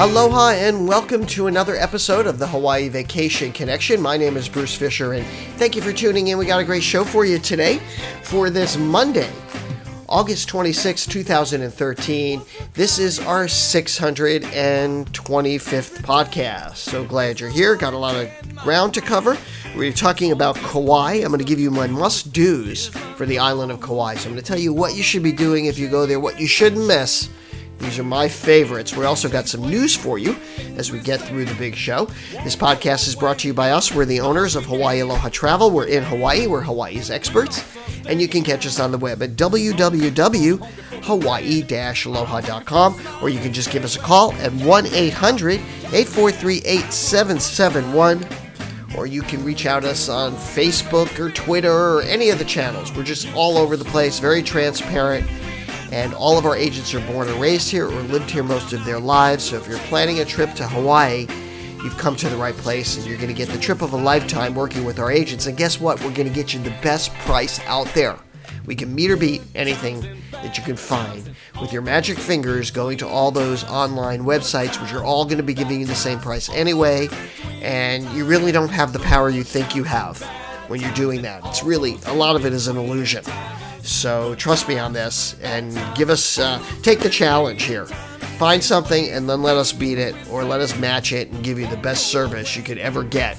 Aloha and welcome to another episode of the Hawaii Vacation Connection. My name is Bruce Fisher and thank you for tuning in. We got a great show for you today for this Monday, August 26, 2013. This is our 625th podcast. So glad you're here. Got a lot of ground to cover. We're talking about Kauai. I'm going to give you my must do's for the island of Kauai. So I'm going to tell you what you should be doing if you go there, what you shouldn't miss these are my favorites. We also got some news for you as we get through the big show. This podcast is brought to you by us. We're the owners of Hawaii Aloha Travel. We're in Hawaii. We're Hawaii's experts. And you can catch us on the web at www.hawaii-aloha.com or you can just give us a call at 1-800-843-8771 or you can reach out to us on Facebook or Twitter or any of the channels. We're just all over the place, very transparent and all of our agents are born and raised here or lived here most of their lives. So if you're planning a trip to Hawaii, you've come to the right place and you're going to get the trip of a lifetime working with our agents. And guess what? We're going to get you the best price out there. We can meet or beat anything that you can find with your magic fingers going to all those online websites, which are all going to be giving you the same price anyway. And you really don't have the power you think you have when you're doing that. It's really, a lot of it is an illusion. So trust me on this and give us, uh, take the challenge here. Find something and then let us beat it or let us match it and give you the best service you could ever get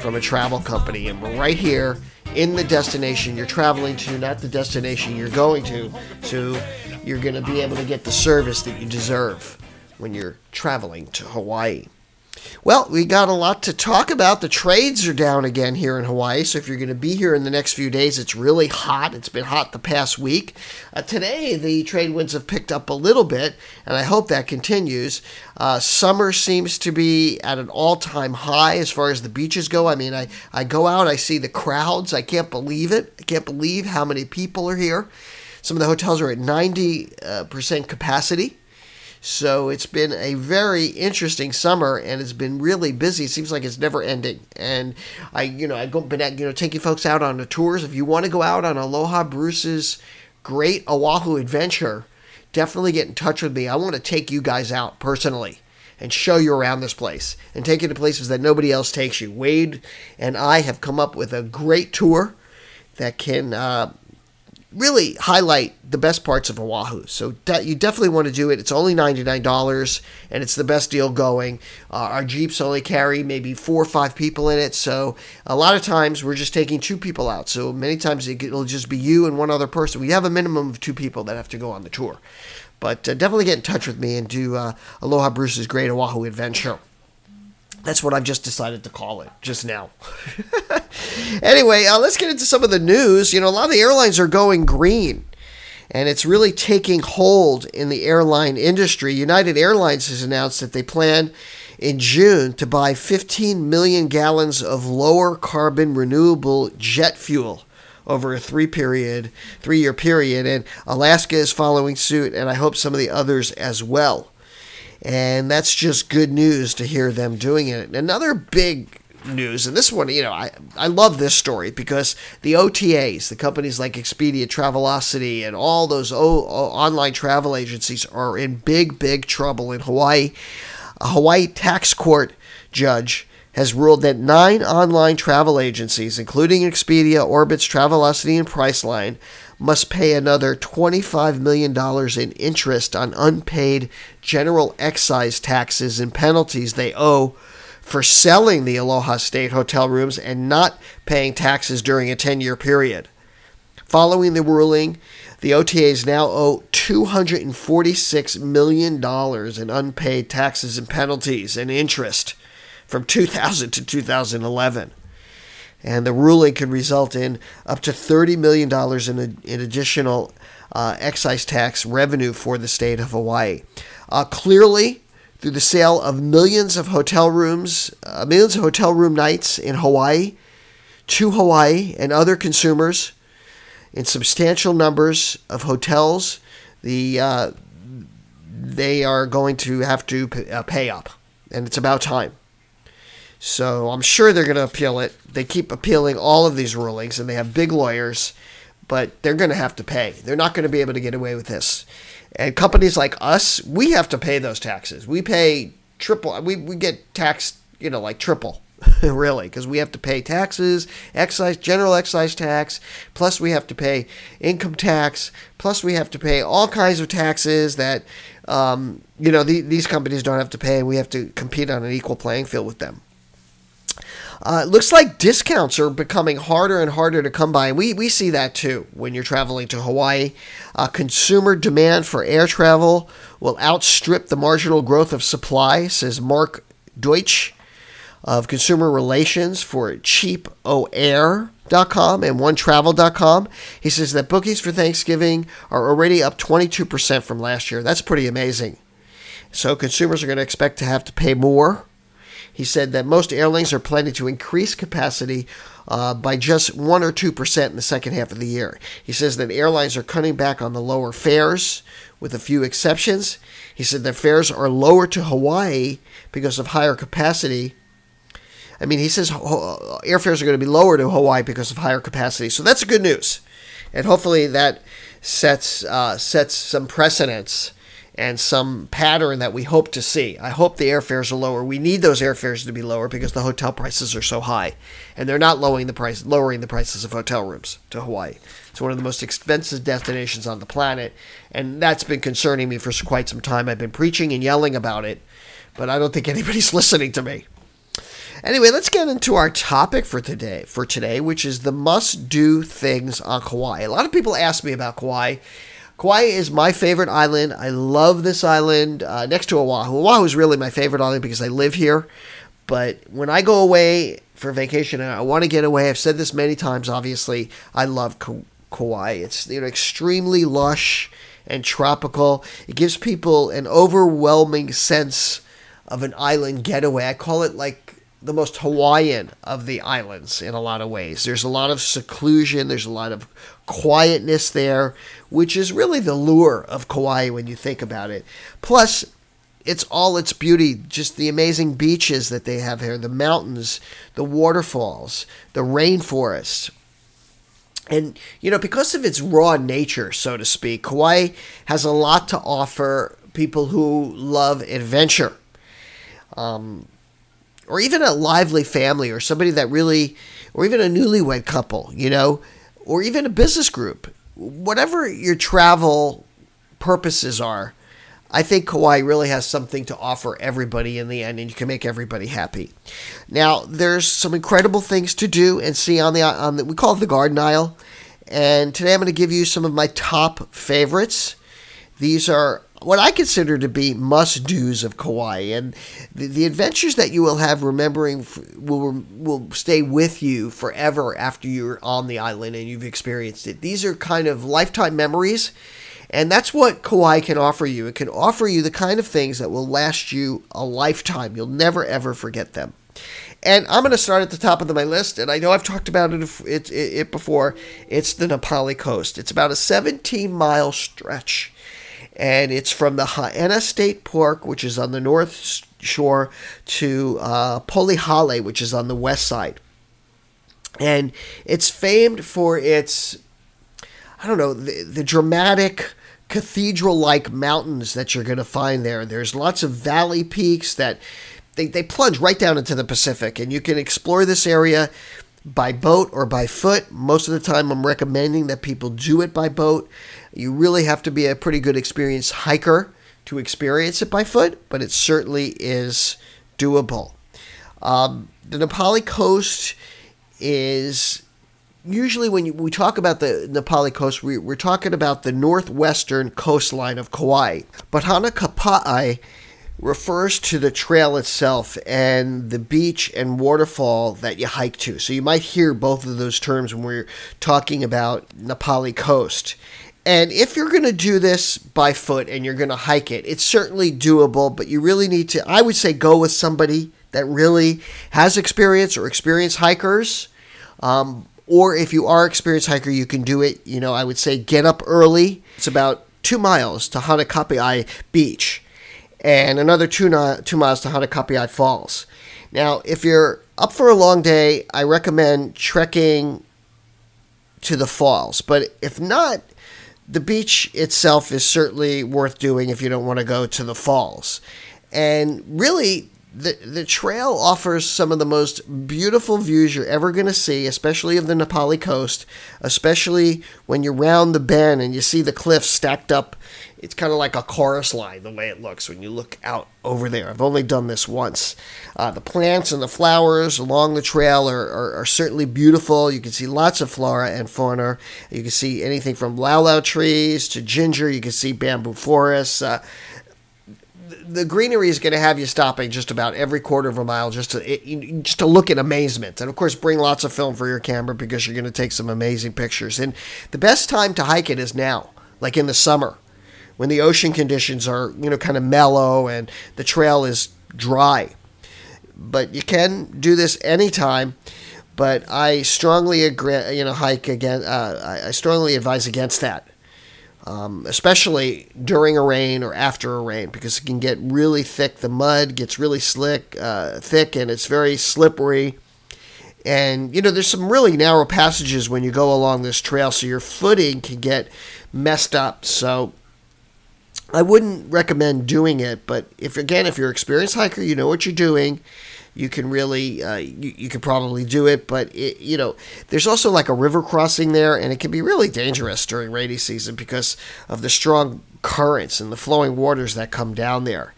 from a travel company. And we're right here in the destination you're traveling to, not the destination you're going to. So you're going to be able to get the service that you deserve when you're traveling to Hawaii. Well, we got a lot to talk about. The trades are down again here in Hawaii, so if you're going to be here in the next few days, it's really hot. It's been hot the past week. Uh, today, the trade winds have picked up a little bit, and I hope that continues. Uh, summer seems to be at an all time high as far as the beaches go. I mean, I, I go out, I see the crowds. I can't believe it. I can't believe how many people are here. Some of the hotels are at 90% uh, capacity. So it's been a very interesting summer, and it's been really busy. It seems like it's never ending. And I, you know, I go, been at, you know, taking folks out on the tours. If you want to go out on Aloha Bruce's great Oahu adventure, definitely get in touch with me. I want to take you guys out personally and show you around this place and take you to places that nobody else takes you. Wade and I have come up with a great tour that can uh, really highlight the best parts of Oahu. So de- you definitely want to do it. It's only $99 and it's the best deal going. Uh, our Jeeps only carry maybe four or five people in it. So a lot of times we're just taking two people out. So many times it'll just be you and one other person. We have a minimum of two people that have to go on the tour. But uh, definitely get in touch with me and do uh, Aloha Bruce's Great Oahu Adventure. That's what I've just decided to call it just now. anyway, uh, let's get into some of the news. You know, a lot of the airlines are going green, and it's really taking hold in the airline industry. United Airlines has announced that they plan in June to buy 15 million gallons of lower carbon renewable jet fuel over a three period three year period and Alaska is following suit and I hope some of the others as well. And that's just good news to hear them doing it. Another big news, and this one, you know, I, I love this story because the OTAs, the companies like Expedia, Travelocity, and all those o- online travel agencies are in big, big trouble in Hawaii. A Hawaii tax court judge has ruled that nine online travel agencies, including Expedia, Orbitz, Travelocity, and Priceline, must pay another $25 million in interest on unpaid general excise taxes and penalties they owe for selling the Aloha State hotel rooms and not paying taxes during a 10 year period. Following the ruling, the OTAs now owe $246 million in unpaid taxes and penalties and interest from 2000 to 2011 and the ruling could result in up to $30 million in, in additional uh, excise tax revenue for the state of Hawaii. Uh, clearly, through the sale of millions of hotel rooms, uh, millions of hotel room nights in Hawaii to Hawaii and other consumers in substantial numbers of hotels, the uh, they are going to have to uh, pay up, and it's about time. So I'm sure they're going to appeal it. They keep appealing all of these rulings, and they have big lawyers, but they're going to have to pay. They're not going to be able to get away with this. And companies like us, we have to pay those taxes. We pay triple. We we get taxed, you know, like triple. really, because we have to pay taxes, excise, general excise tax, plus we have to pay income tax, plus we have to pay all kinds of taxes that, um, you know, the, these companies don't have to pay, we have to compete on an equal playing field with them. Uh, looks like discounts are becoming harder and harder to come by. And we, we see that too when you're traveling to Hawaii. Uh, consumer demand for air travel will outstrip the marginal growth of supply, says Mark Deutsch of consumer relations for cheapoair.com and onetravel.com. He says that bookings for Thanksgiving are already up 22% from last year. That's pretty amazing. So consumers are going to expect to have to pay more he said that most airlines are planning to increase capacity uh, by just 1 or 2% in the second half of the year. He says that airlines are cutting back on the lower fares, with a few exceptions. He said that fares are lower to Hawaii because of higher capacity. I mean, he says airfares are going to be lower to Hawaii because of higher capacity. So that's good news. And hopefully that sets, uh, sets some precedents and some pattern that we hope to see. I hope the airfares are lower. We need those airfares to be lower because the hotel prices are so high, and they're not lowering the price, lowering the prices of hotel rooms to Hawaii. It's one of the most expensive destinations on the planet, and that's been concerning me for quite some time. I've been preaching and yelling about it, but I don't think anybody's listening to me. Anyway, let's get into our topic for today. For today, which is the must-do things on Kauai. A lot of people ask me about Kauai Kauai is my favorite island. I love this island uh, next to Oahu. Oahu is really my favorite island because I live here. But when I go away for vacation and I want to get away, I've said this many times. Obviously, I love Kauai. It's you know extremely lush and tropical. It gives people an overwhelming sense of an island getaway. I call it like the most Hawaiian of the islands in a lot of ways. There's a lot of seclusion, there's a lot of quietness there, which is really the lure of Kauai when you think about it. Plus, it's all its beauty, just the amazing beaches that they have here, the mountains, the waterfalls, the rainforests. And, you know, because of its raw nature, so to speak, Kauai has a lot to offer people who love adventure. Um, or even a lively family, or somebody that really, or even a newlywed couple, you know, or even a business group whatever your travel purposes are, I think Kauai really has something to offer everybody in the end, and you can make everybody happy. Now, there's some incredible things to do and see on the on the we call it the Garden Isle, and today I'm going to give you some of my top favorites. These are what I consider to be must dos of Kauai, and the, the adventures that you will have remembering will will stay with you forever after you're on the island and you've experienced it. These are kind of lifetime memories, and that's what Kauai can offer you. It can offer you the kind of things that will last you a lifetime. You'll never ever forget them. And I'm going to start at the top of my list, and I know I've talked about it, it, it before. It's the Na Pali Coast. It's about a 17 mile stretch and it's from the Haena State Park, which is on the north shore, to uh, Polihale, which is on the west side. And it's famed for its, I don't know, the, the dramatic cathedral like mountains that you're going to find there. There's lots of valley peaks that they, they plunge right down into the Pacific, and you can explore this area by boat or by foot. Most of the time, I'm recommending that people do it by boat. You really have to be a pretty good experienced hiker to experience it by foot, but it certainly is doable. Um, the Na Pali coast is usually when you, we talk about the Na Pali coast, we, are talking about the northwestern coastline of Kauai. But Hanakapa'i refers to the trail itself and the beach and waterfall that you hike to. So you might hear both of those terms when we're talking about Na Pali coast. And if you're going to do this by foot and you're going to hike it, it's certainly doable, but you really need to, I would say, go with somebody that really has experience or experienced hikers. Um, or if you are experienced hiker, you can do it. You know, I would say get up early. It's about two miles to Hanakapi'i Beach and another two, two miles to Hanakapi'i Falls. Now, if you're up for a long day, I recommend trekking to the falls. But if not, the beach itself is certainly worth doing if you don't want to go to the falls. And really, the the trail offers some of the most beautiful views you're ever going to see, especially of the Na Pali coast, especially when you round the bend and you see the cliffs stacked up. It's kind of like a chorus line the way it looks when you look out over there. I've only done this once. Uh, the plants and the flowers along the trail are, are, are, certainly beautiful. You can see lots of flora and fauna. You can see anything from lau trees to ginger. You can see bamboo forests. Uh, the greenery is going to have you stopping just about every quarter of a mile just to just to look in amazement, and of course bring lots of film for your camera because you're going to take some amazing pictures. And the best time to hike it is now, like in the summer, when the ocean conditions are you know kind of mellow and the trail is dry. But you can do this anytime. But I strongly agree, you know, hike again. Uh, I strongly advise against that um, especially during a rain or after a rain, because it can get really thick. The mud gets really slick, uh, thick, and it's very slippery. And you know, there's some really narrow passages when you go along this trail, so your footing can get messed up. So I wouldn't recommend doing it. But if again, if you're an experienced hiker, you know what you're doing. You can really uh, you, you could probably do it but it, you know there's also like a river crossing there and it can be really dangerous during rainy season because of the strong currents and the flowing waters that come down there.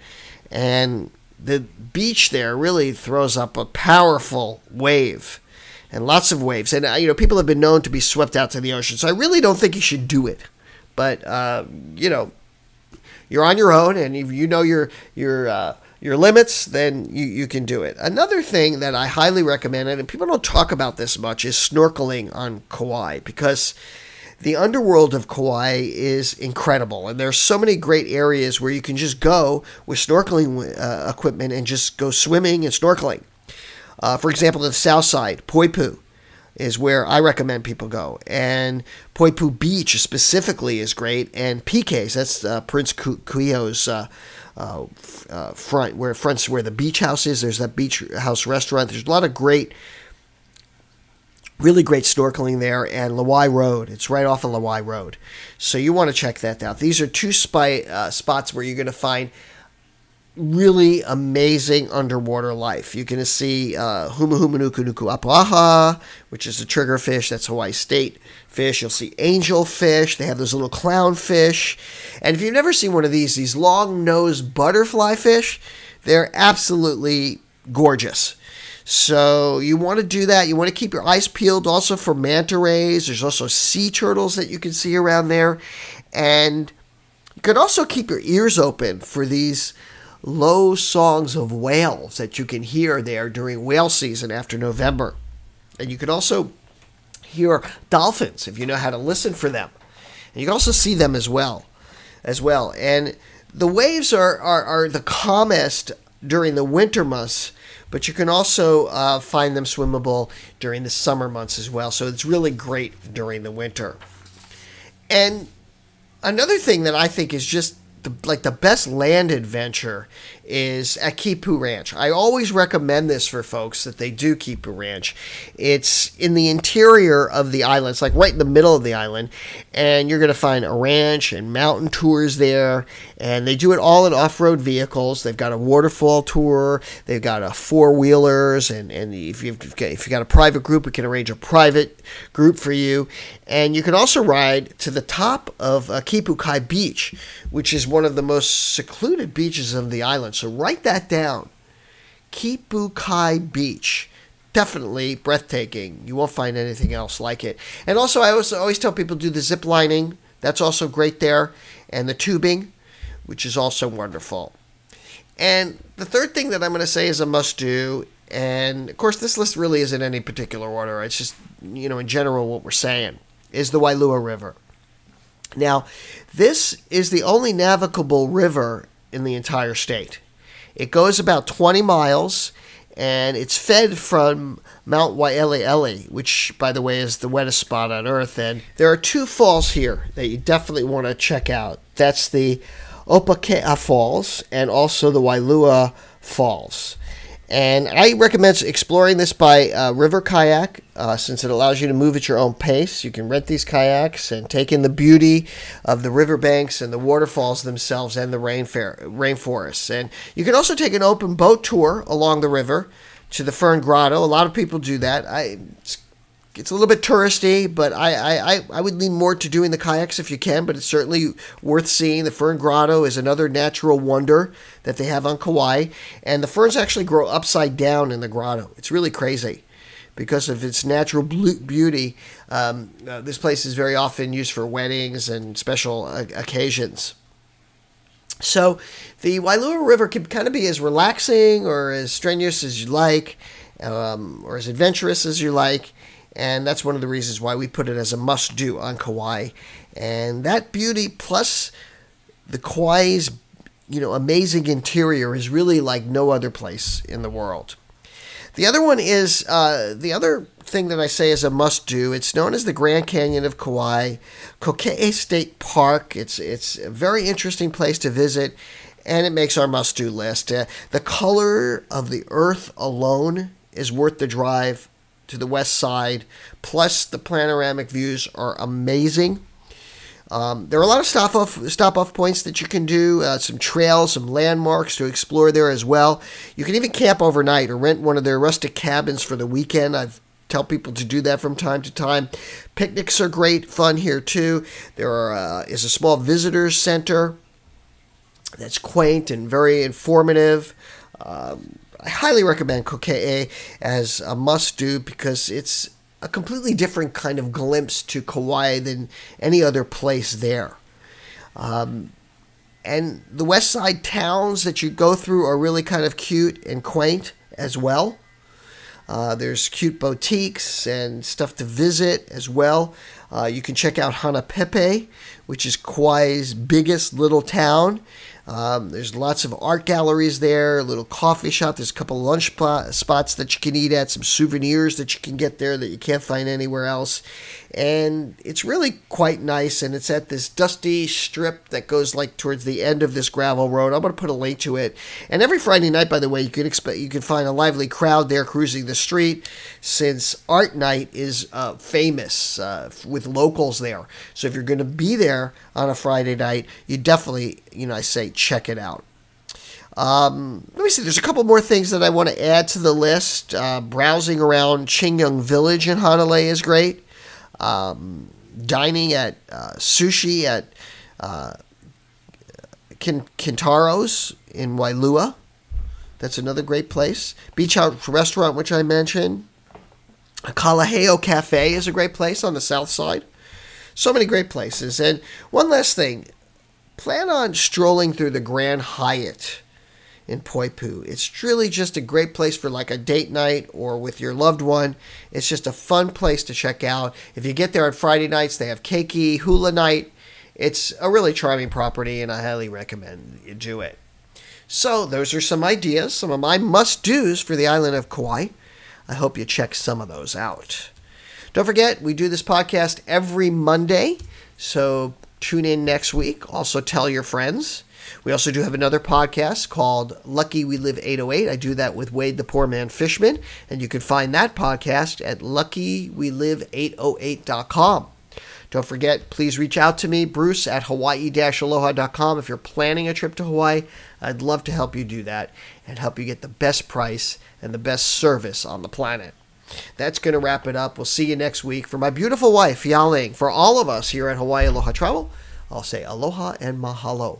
And the beach there really throws up a powerful wave and lots of waves. And uh, you know people have been known to be swept out to the ocean so i really don't think you should do it. But uh, you know you're on your own and if you know you're you're uh, your limits, then you, you can do it. Another thing that I highly recommend, and people don't talk about this much, is snorkeling on Kauai because the underworld of Kauai is incredible, and there's so many great areas where you can just go with snorkeling uh, equipment and just go swimming and snorkeling. Uh, for example, the south side, Poipu, is where I recommend people go, and Poipu Beach specifically is great, and PK's that's uh, Prince Kuhio's uh, uh, uh, front where fronts where the beach house is. There's that beach house restaurant. There's a lot of great, really great snorkeling there. And Lawai Road, it's right off of Lawai Road, so you want to check that out. These are two spy, uh, spots where you're going to find really amazing underwater life. Going to see uh, Humu Humu which is a triggerfish. That's Hawaii State fish. You'll see angelfish. They have those little clownfish. And if you've never seen one of these, these long nosed butterfly fish, they're absolutely gorgeous. So you want to do that. You want to keep your eyes peeled also for manta rays. There's also sea turtles that you can see around there. And you could also keep your ears open for these low songs of whales that you can hear there during whale season after November. And you can also hear dolphins if you know how to listen for them. And you can also see them as well. As well. And the waves are, are, are the calmest during the winter months, but you can also uh, find them swimmable during the summer months as well. So it's really great during the winter. And another thing that I think is just the, like the best land adventure is at Kipu Ranch. I always recommend this for folks that they do Kipu Ranch. It's in the interior of the island. It's like right in the middle of the island, and you're going to find a ranch and mountain tours there. And they do it all in off-road vehicles. They've got a waterfall tour. They've got a four-wheelers, and and if you've got, if you got a private group, we can arrange a private group for you. And you can also ride to the top of uh, Kipu Kai Beach, which is one of the most secluded beaches of the island. So write that down. Kipu Kai Beach. Definitely breathtaking. You won't find anything else like it. And also, I always, always tell people do the zip lining. That's also great there. And the tubing, which is also wonderful. And the third thing that I'm going to say is a must do. And of course, this list really isn't any particular order. It's just, you know, in general, what we're saying is the Wailua River. Now, this is the only navigable river in the entire state. It goes about 20 miles and it's fed from Mount Waialeale, which, by the way, is the wettest spot on earth. And there are two falls here that you definitely want to check out. That's the Opaekaa Falls and also the Wailua Falls. And I recommend exploring this by uh, river kayak uh, since it allows you to move at your own pace. You can rent these kayaks and take in the beauty of the riverbanks and the waterfalls themselves and the rainforests. And you can also take an open boat tour along the river to the Fern Grotto. A lot of people do that. I, it's it's a little bit touristy, but I, I, I would lean more to doing the kayaks if you can, but it's certainly worth seeing. The Fern Grotto is another natural wonder that they have on Kauai, and the ferns actually grow upside down in the grotto. It's really crazy because of its natural beauty. Um, uh, this place is very often used for weddings and special uh, occasions. So the Wailua River can kind of be as relaxing or as strenuous as you like, um, or as adventurous as you like and that's one of the reasons why we put it as a must do on Kauai. And that beauty plus the Kauai's you know amazing interior is really like no other place in the world. The other one is uh, the other thing that I say is a must do. It's known as the Grand Canyon of Kauai, Kokee State Park. It's it's a very interesting place to visit, and it makes our must do list. Uh, the color of the earth alone is worth the drive to the west side. Plus, the panoramic views are amazing. Um, there are a lot of stop off stop off points that you can do, uh, some trails, some landmarks to explore there as well. You can even camp overnight or rent one of their rustic cabins for the weekend. I've tell people to do that from time to time. Picnics are great fun here too. There are, uh, is a small visitors center that's quaint and very informative. Um, I highly recommend Kokee as a must do because it's a completely different kind of glimpse to Kauai than any other place there. Um, and the west side towns that you go through are really kind of cute and quaint as well. Uh, there's cute boutiques and stuff to visit as well. Uh, you can check out Hanapepe, which is Kauai's biggest little town. Um, there's lots of art galleries there, a little coffee shop. There's a couple lunch spots that you can eat at, some souvenirs that you can get there that you can't find anywhere else and it's really quite nice and it's at this dusty strip that goes like towards the end of this gravel road. I'm going to put a link to it. And every friday night by the way you can expect you can find a lively crowd there cruising the street since art night is uh, famous uh, with locals there. So if you're going to be there on a friday night you definitely you know i say check it out. Um, let me see. There's a couple more things that I want to add to the list. Uh, browsing around Ching Young Village in Hanalei is great um, dining at uh, sushi at uh, Kintaro's in Wailua. That's another great place. Beach House Restaurant, which I mentioned. Kalaheo Cafe is a great place on the south side. So many great places. And one last thing plan on strolling through the Grand Hyatt in Poipu. It's really just a great place for like a date night or with your loved one. It's just a fun place to check out. If you get there on Friday nights, they have keiki, hula night. It's a really charming property, and I highly recommend you do it. So, those are some ideas, some of my must dos for the island of Kauai. I hope you check some of those out. Don't forget, we do this podcast every Monday, so tune in next week. Also, tell your friends. We also do have another podcast called Lucky We Live 808. I do that with Wade the Poor Man Fishman, and you can find that podcast at luckywelive808.com. Don't forget, please reach out to me, Bruce at hawaii-aloha.com. If you're planning a trip to Hawaii, I'd love to help you do that and help you get the best price and the best service on the planet. That's going to wrap it up. We'll see you next week. For my beautiful wife, Yaling, for all of us here at Hawaii Aloha Travel, I'll say aloha and mahalo.